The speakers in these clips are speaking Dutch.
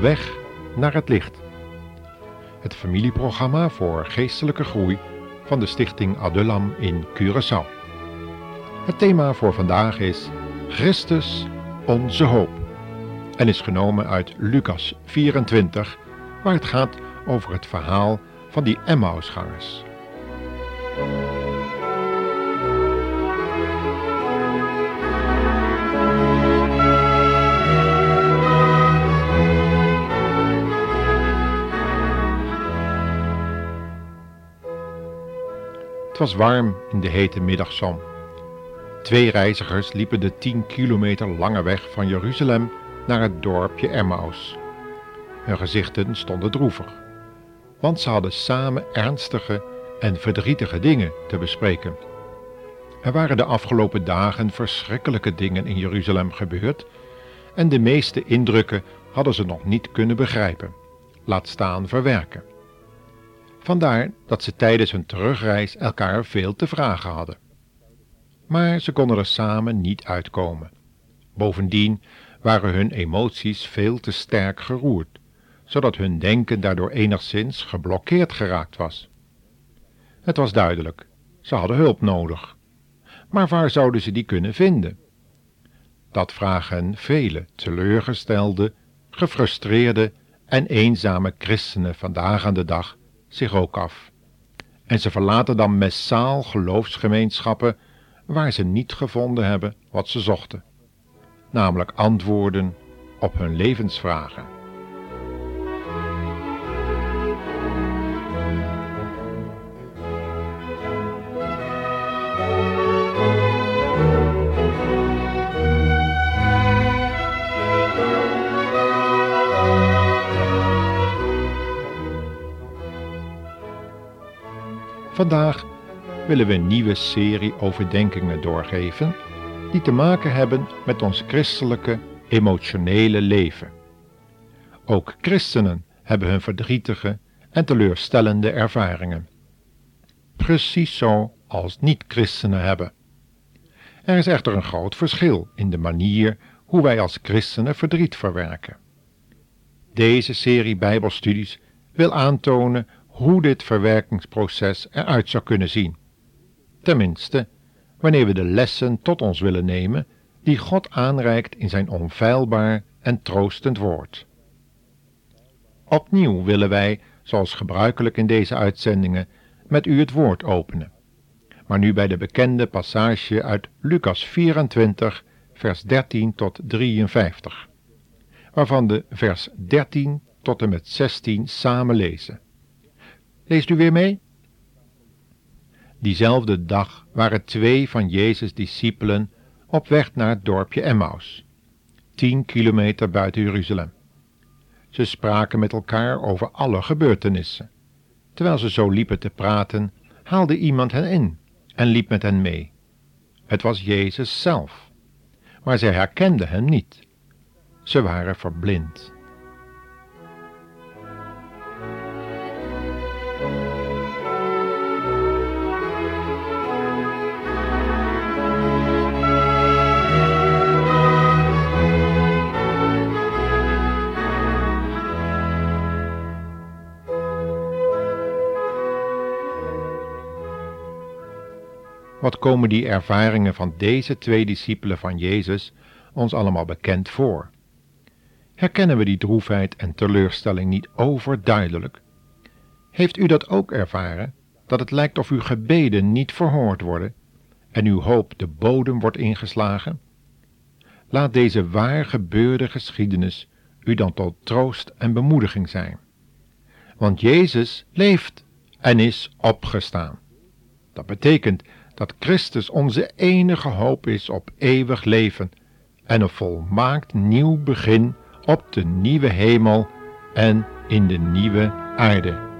Weg naar het licht. Het familieprogramma voor geestelijke groei van de stichting Adulam in Curaçao. Het thema voor vandaag is Christus, onze hoop. En is genomen uit Lucas 24, waar het gaat over het verhaal van die Emmausgangers. Het was warm in de hete middagzon. Twee reizigers liepen de 10 kilometer lange weg van Jeruzalem naar het dorpje Emmaus. Hun gezichten stonden droevig, want ze hadden samen ernstige en verdrietige dingen te bespreken. Er waren de afgelopen dagen verschrikkelijke dingen in Jeruzalem gebeurd en de meeste indrukken hadden ze nog niet kunnen begrijpen, laat staan verwerken. Vandaar dat ze tijdens hun terugreis elkaar veel te vragen hadden. Maar ze konden er samen niet uitkomen. Bovendien waren hun emoties veel te sterk geroerd, zodat hun denken daardoor enigszins geblokkeerd geraakt was. Het was duidelijk, ze hadden hulp nodig. Maar waar zouden ze die kunnen vinden? Dat vragen vele teleurgestelde, gefrustreerde en eenzame christenen vandaag aan de dag zich ook af. En ze verlaten dan massaal geloofsgemeenschappen waar ze niet gevonden hebben wat ze zochten, namelijk antwoorden op hun levensvragen. Vandaag willen we een nieuwe serie overdenkingen doorgeven die te maken hebben met ons christelijke emotionele leven. Ook christenen hebben hun verdrietige en teleurstellende ervaringen. Precies zo als niet-christenen hebben. Er is echter een groot verschil in de manier hoe wij als christenen verdriet verwerken. Deze serie Bijbelstudies wil aantonen hoe dit verwerkingsproces eruit zou kunnen zien. Tenminste, wanneer we de lessen tot ons willen nemen die God aanreikt in zijn onfeilbaar en troostend woord. Opnieuw willen wij, zoals gebruikelijk in deze uitzendingen, met u het woord openen. Maar nu bij de bekende passage uit Lucas 24, vers 13 tot 53, waarvan de vers 13 tot en met 16 samen lezen. Leest u weer mee? Diezelfde dag waren twee van Jezus' discipelen op weg naar het dorpje Emmaus, tien kilometer buiten Jeruzalem. Ze spraken met elkaar over alle gebeurtenissen. Terwijl ze zo liepen te praten, haalde iemand hen in en liep met hen mee. Het was Jezus zelf, maar zij herkenden hem niet. Ze waren verblind. Wat komen die ervaringen van deze twee discipelen van Jezus ons allemaal bekend voor? Herkennen we die droefheid en teleurstelling niet overduidelijk? Heeft u dat ook ervaren, dat het lijkt of uw gebeden niet verhoord worden en uw hoop de bodem wordt ingeslagen? Laat deze waar gebeurde geschiedenis u dan tot troost en bemoediging zijn. Want Jezus leeft en is opgestaan. Dat betekent dat Christus onze enige hoop is op eeuwig leven en een volmaakt nieuw begin op de nieuwe hemel en in de nieuwe aarde.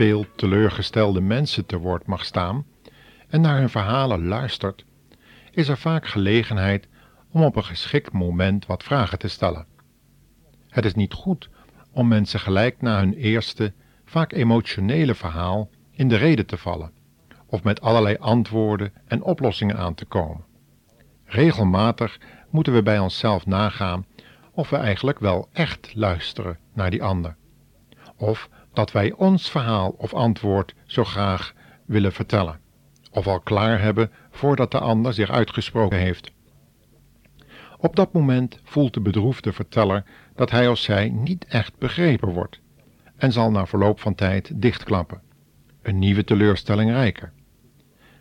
Veel teleurgestelde mensen te woord mag staan en naar hun verhalen luistert, is er vaak gelegenheid om op een geschikt moment wat vragen te stellen. Het is niet goed om mensen gelijk na hun eerste, vaak emotionele verhaal in de reden te vallen of met allerlei antwoorden en oplossingen aan te komen. Regelmatig moeten we bij onszelf nagaan of we eigenlijk wel echt luisteren naar die ander. Of dat wij ons verhaal of antwoord zo graag willen vertellen. Of al klaar hebben voordat de ander zich uitgesproken heeft. Op dat moment voelt de bedroefde verteller dat hij of zij niet echt begrepen wordt en zal na verloop van tijd dichtklappen. Een nieuwe teleurstelling rijker.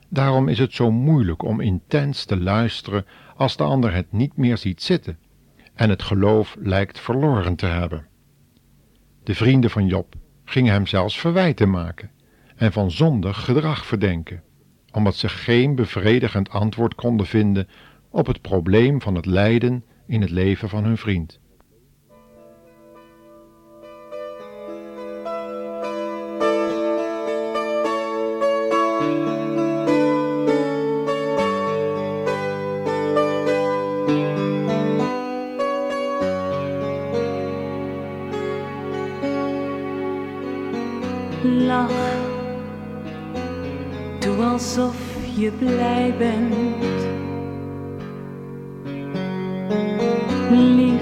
Daarom is het zo moeilijk om intens te luisteren als de ander het niet meer ziet zitten en het geloof lijkt verloren te hebben. De vrienden van Job gingen hem zelfs verwijten maken en van zondig gedrag verdenken, omdat ze geen bevredigend antwoord konden vinden op het probleem van het lijden in het leven van hun vriend. Alsof je blij bent. Lieg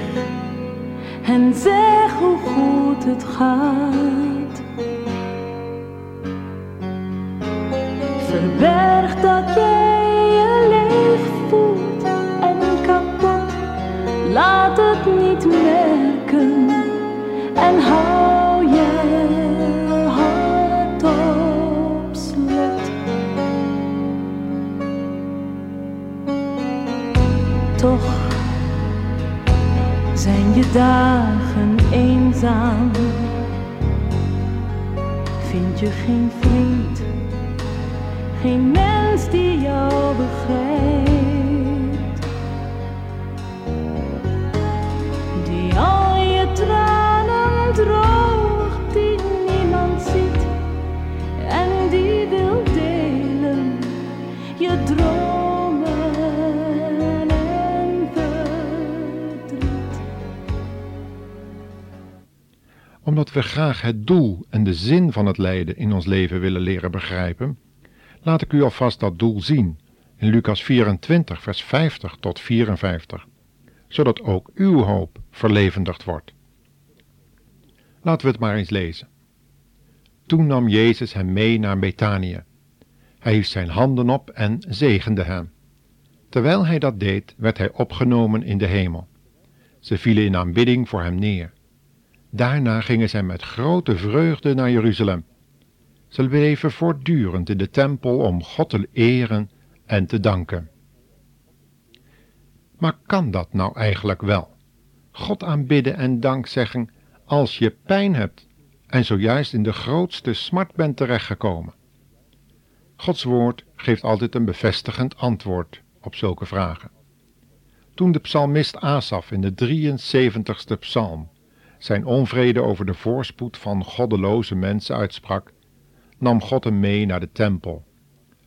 en zeg hoe goed het gaat. Zijn je dagen eenzaam. Vind je geen vriend, geen mens die jou begrijpt. Omdat we graag het doel en de zin van het lijden in ons leven willen leren begrijpen, laat ik u alvast dat doel zien in Lucas 24, vers 50 tot 54, zodat ook uw hoop verlevendigd wordt. Laten we het maar eens lezen. Toen nam Jezus hem mee naar Betanië. Hij hief zijn handen op en zegende hem. Terwijl hij dat deed, werd hij opgenomen in de hemel. Ze vielen in aanbidding voor hem neer. Daarna gingen zij met grote vreugde naar Jeruzalem. Ze bleven voortdurend in de tempel om God te eren en te danken. Maar kan dat nou eigenlijk wel? God aanbidden en dank zeggen als je pijn hebt en zojuist in de grootste smart bent terechtgekomen? Gods woord geeft altijd een bevestigend antwoord op zulke vragen. Toen de psalmist Asaf in de 73ste psalm zijn onvrede over de voorspoed van goddeloze mensen uitsprak, nam God hem mee naar de tempel,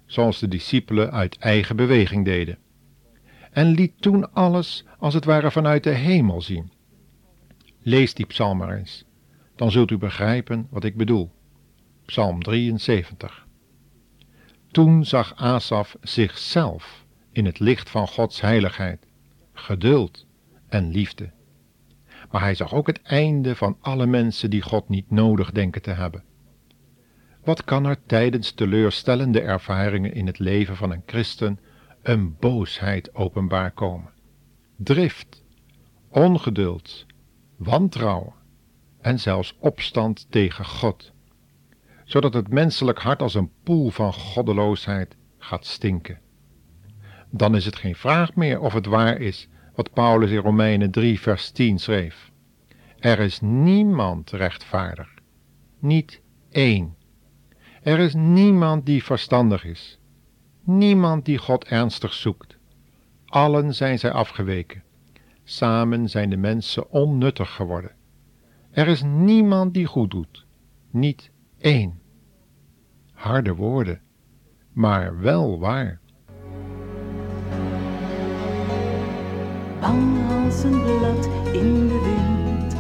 zoals de discipelen uit eigen beweging deden, en liet toen alles als het ware vanuit de hemel zien. Lees die psalm maar eens, dan zult u begrijpen wat ik bedoel. Psalm 73. Toen zag Asaf zichzelf in het licht van Gods heiligheid, geduld en liefde. Maar hij zag ook het einde van alle mensen die God niet nodig denken te hebben. Wat kan er tijdens teleurstellende ervaringen in het leven van een christen een boosheid openbaar komen? Drift, ongeduld, wantrouwen en zelfs opstand tegen God, zodat het menselijk hart als een poel van goddeloosheid gaat stinken. Dan is het geen vraag meer of het waar is wat Paulus in Romeinen 3 vers 10 schreef. Er is niemand rechtvaardig, niet één. Er is niemand die verstandig is, niemand die God ernstig zoekt. Allen zijn zij afgeweken. Samen zijn de mensen onnuttig geworden. Er is niemand die goed doet, niet één. Harde woorden, maar wel waar. Bang als een blad in de wind.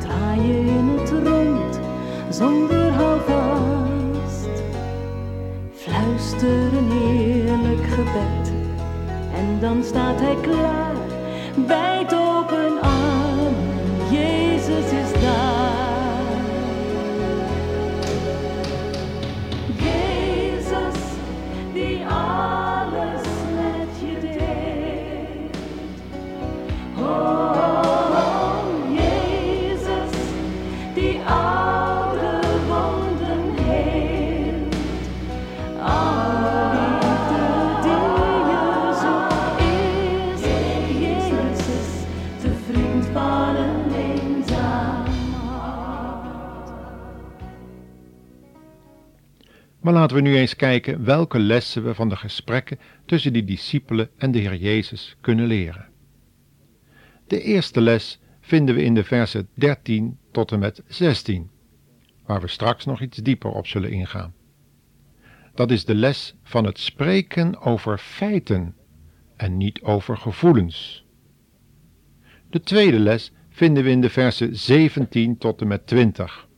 Draaien in het rond, zonder houvast. Fluister een heerlijk gebed en dan staat hij klaar, wijd open Maar laten we nu eens kijken welke lessen we van de gesprekken tussen die discipelen en de Heer Jezus kunnen leren. De eerste les vinden we in de versen 13 tot en met 16, waar we straks nog iets dieper op zullen ingaan. Dat is de les van het spreken over feiten en niet over gevoelens. De tweede les vinden we in de versen 17 tot en met 20.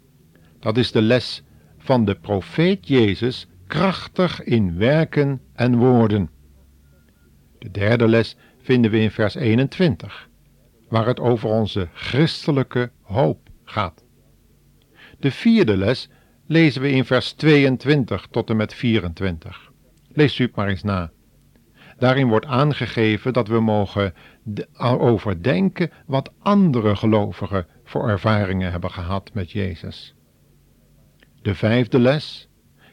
Dat is de les van de profeet Jezus krachtig in werken en woorden. De derde les vinden we in vers 21, waar het over onze christelijke hoop gaat. De vierde les lezen we in vers 22 tot en met 24. Lees u maar eens na. Daarin wordt aangegeven dat we mogen de- overdenken wat andere gelovigen voor ervaringen hebben gehad met Jezus. De vijfde les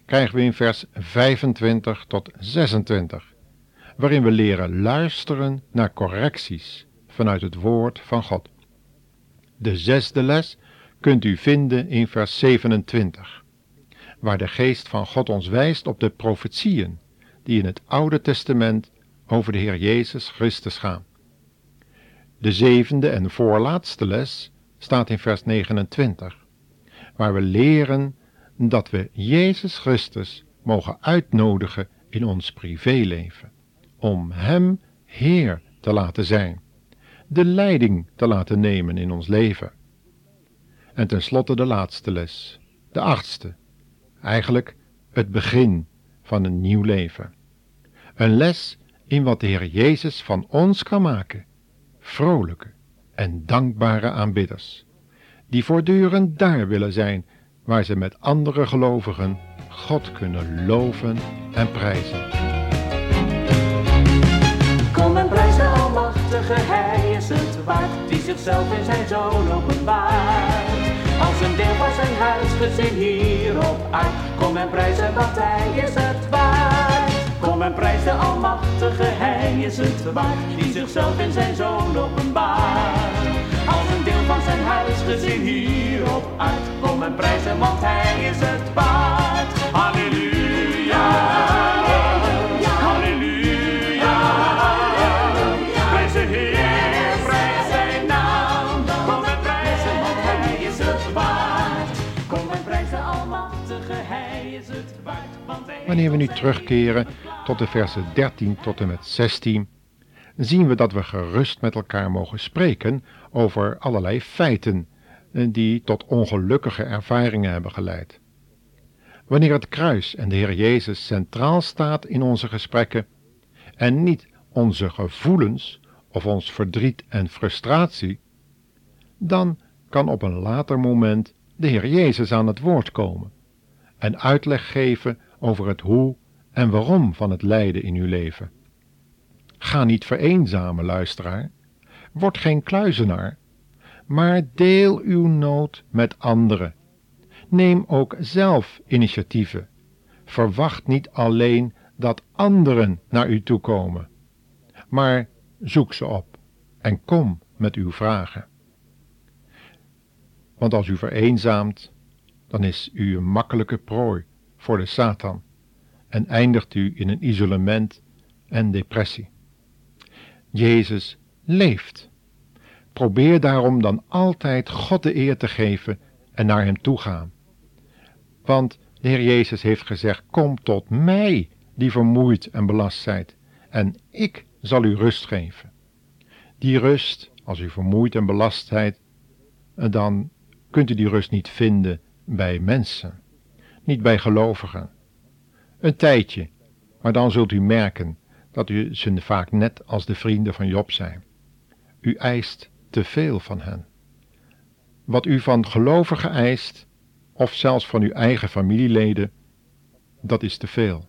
krijgen we in vers 25 tot 26, waarin we leren luisteren naar correcties vanuit het woord van God. De zesde les kunt u vinden in vers 27, waar de geest van God ons wijst op de profetieën die in het Oude Testament over de Heer Jezus Christus gaan. De zevende en voorlaatste les staat in vers 29, waar we leren dat we Jezus Christus mogen uitnodigen in ons privéleven, om Hem Heer te laten zijn, de leiding te laten nemen in ons leven. En tenslotte de laatste les, de achtste, eigenlijk het begin van een nieuw leven. Een les in wat de Heer Jezus van ons kan maken, vrolijke en dankbare aanbidders, die voortdurend daar willen zijn waar ze met andere gelovigen God kunnen loven en prijzen. Kom en prijs de Almachtige, Hij is het waard, die zichzelf in zijn Zoon openbaart. Als een deel van zijn huisgezin hier op aard, kom en prijs hem, want Hij is het waard. Kom en prijs de Almachtige, Hij is het waard, die zichzelf in zijn Zoon openbaart. Huisgezin hier op aard, kom en prijs hem, want Hij is het waard. Halleluja, halleluja. Prijs de Heer, prijs zijn naam. Kom en prijs hem, want Hij is het waard. Kom en prijs de Almachtige, Hij is het waard. Wanneer we nu terugkeren tot de versen 13 tot en met 16, zien we dat we gerust met elkaar mogen spreken over allerlei feiten eh, die tot ongelukkige ervaringen hebben geleid. Wanneer het kruis en de Heer Jezus centraal staat in onze gesprekken en niet onze gevoelens of ons verdriet en frustratie, dan kan op een later moment de Heer Jezus aan het woord komen en uitleg geven over het hoe en waarom van het lijden in uw leven. Ga niet vereenzamen, luisteraar. Word geen kluizenaar, maar deel uw nood met anderen. Neem ook zelf initiatieven. Verwacht niet alleen dat anderen naar u toe komen, maar zoek ze op en kom met uw vragen. Want als u vereenzaamt, dan is u een makkelijke prooi voor de Satan en eindigt u in een isolement en depressie. Jezus leeft. Probeer daarom dan altijd God de eer te geven en naar Hem toe gaan. Want de Heer Jezus heeft gezegd, kom tot mij die vermoeid en belast zijt, en ik zal u rust geven. Die rust, als u vermoeid en belast zijt, dan kunt u die rust niet vinden bij mensen, niet bij gelovigen. Een tijdje, maar dan zult u merken dat u ze vaak net als de vrienden van Job zijn. U eist te veel van hen. Wat u van gelovigen eist, of zelfs van uw eigen familieleden, dat is te veel.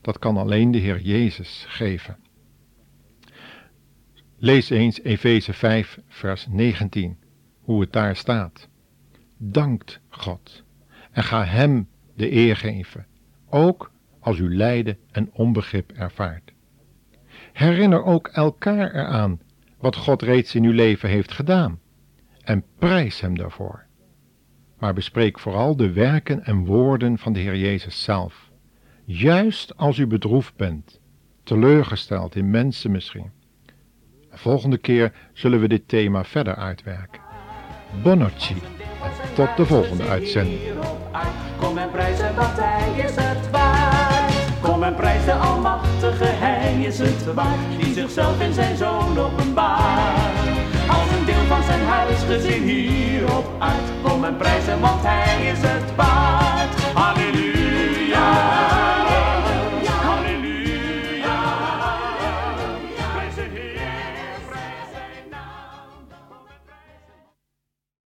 Dat kan alleen de Heer Jezus geven. Lees eens Efeze 5, vers 19, hoe het daar staat. Dankt God en ga Hem de eer geven, ook als u lijden en onbegrip ervaart. Herinner ook elkaar eraan wat God reeds in uw leven heeft gedaan en prijs Hem daarvoor. Maar bespreek vooral de werken en woorden van de Heer Jezus zelf, juist als u bedroefd bent, teleurgesteld in mensen misschien. De volgende keer zullen we dit thema verder uitwerken. Bonnoci en tot de volgende uitzending. Kom en is het de Almachtige, hij is het waard, die zichzelf in zijn zoon openbaart. Als een deel van zijn huisgezin hier op aard, kom en prijs want hij is het waard. Halleluja.